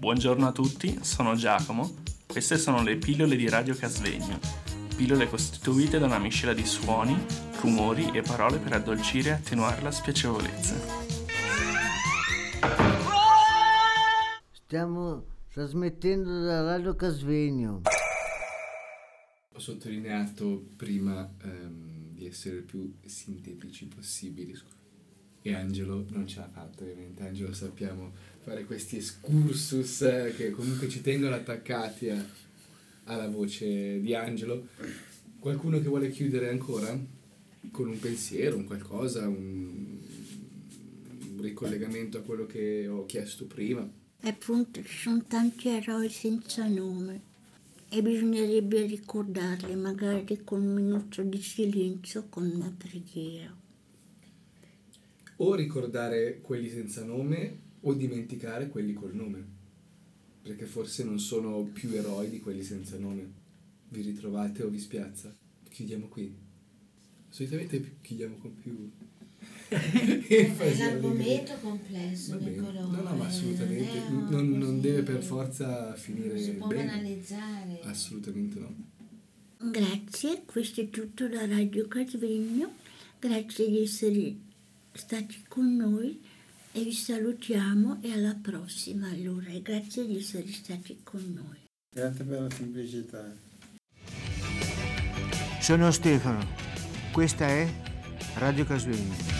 Buongiorno a tutti, sono Giacomo. Queste sono le pillole di Radio Casvegno. Pillole costituite da una miscela di suoni, rumori e parole per addolcire e attenuare la spiacevolezza. Stiamo trasmettendo da Radio Casvegno. Ho sottolineato prima ehm, di essere il più sintetici possibili e Angelo non ce l'ha fatto ovviamente, Angelo sappiamo fare questi excursus eh, che comunque ci tengono attaccati a, alla voce di Angelo. Qualcuno che vuole chiudere ancora? Con un pensiero, un qualcosa, un, un ricollegamento a quello che ho chiesto prima? Appunto, ci sono tanti eroi senza nome e bisognerebbe ricordarli magari con un minuto di silenzio, con una preghiera. O ricordare quelli senza nome o dimenticare quelli col nome, perché forse non sono più eroi di quelli senza nome. Vi ritrovate o vi spiazza? Chiudiamo qui. Solitamente chiudiamo con più... È l'argomento complesso, Niccolò. No, no, ma assolutamente. non, Non, deve per forza finire Non si può bene. banalizzare. Assolutamente no. Grazie, questo è tutto da Radio Casvegno. Grazie di essere stati con noi e vi salutiamo e alla prossima allora e grazie di essere stati con noi. Grazie per la semplicità. Sono Stefano. Questa è Radio Casvegno.